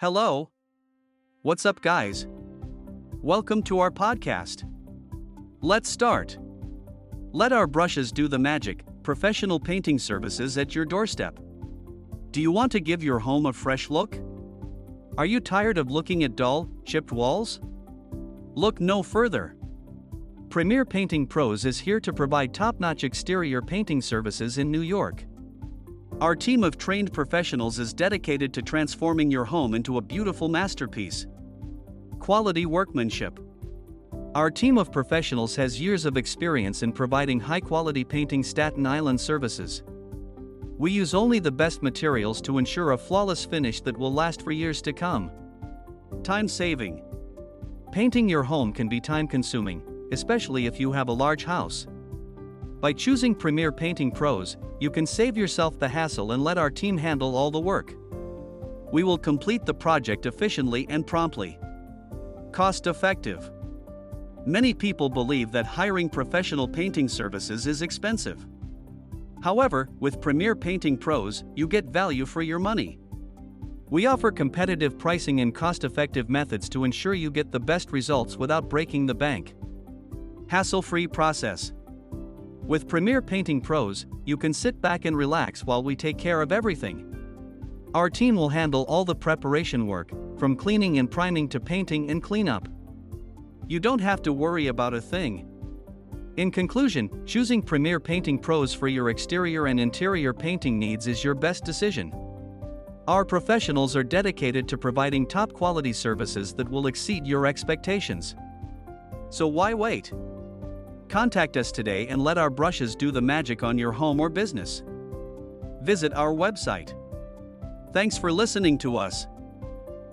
Hello. What's up, guys? Welcome to our podcast. Let's start. Let our brushes do the magic, professional painting services at your doorstep. Do you want to give your home a fresh look? Are you tired of looking at dull, chipped walls? Look no further. Premier Painting Pros is here to provide top notch exterior painting services in New York. Our team of trained professionals is dedicated to transforming your home into a beautiful masterpiece. Quality workmanship. Our team of professionals has years of experience in providing high quality painting Staten Island services. We use only the best materials to ensure a flawless finish that will last for years to come. Time saving. Painting your home can be time consuming, especially if you have a large house. By choosing Premier Painting Pros, you can save yourself the hassle and let our team handle all the work. We will complete the project efficiently and promptly. Cost effective. Many people believe that hiring professional painting services is expensive. However, with Premier Painting Pros, you get value for your money. We offer competitive pricing and cost effective methods to ensure you get the best results without breaking the bank hassle free process. With Premier Painting Pros, you can sit back and relax while we take care of everything. Our team will handle all the preparation work, from cleaning and priming to painting and cleanup. You don't have to worry about a thing. In conclusion, choosing Premier Painting Pros for your exterior and interior painting needs is your best decision. Our professionals are dedicated to providing top quality services that will exceed your expectations. So why wait? Contact us today and let our brushes do the magic on your home or business. Visit our website. Thanks for listening to us.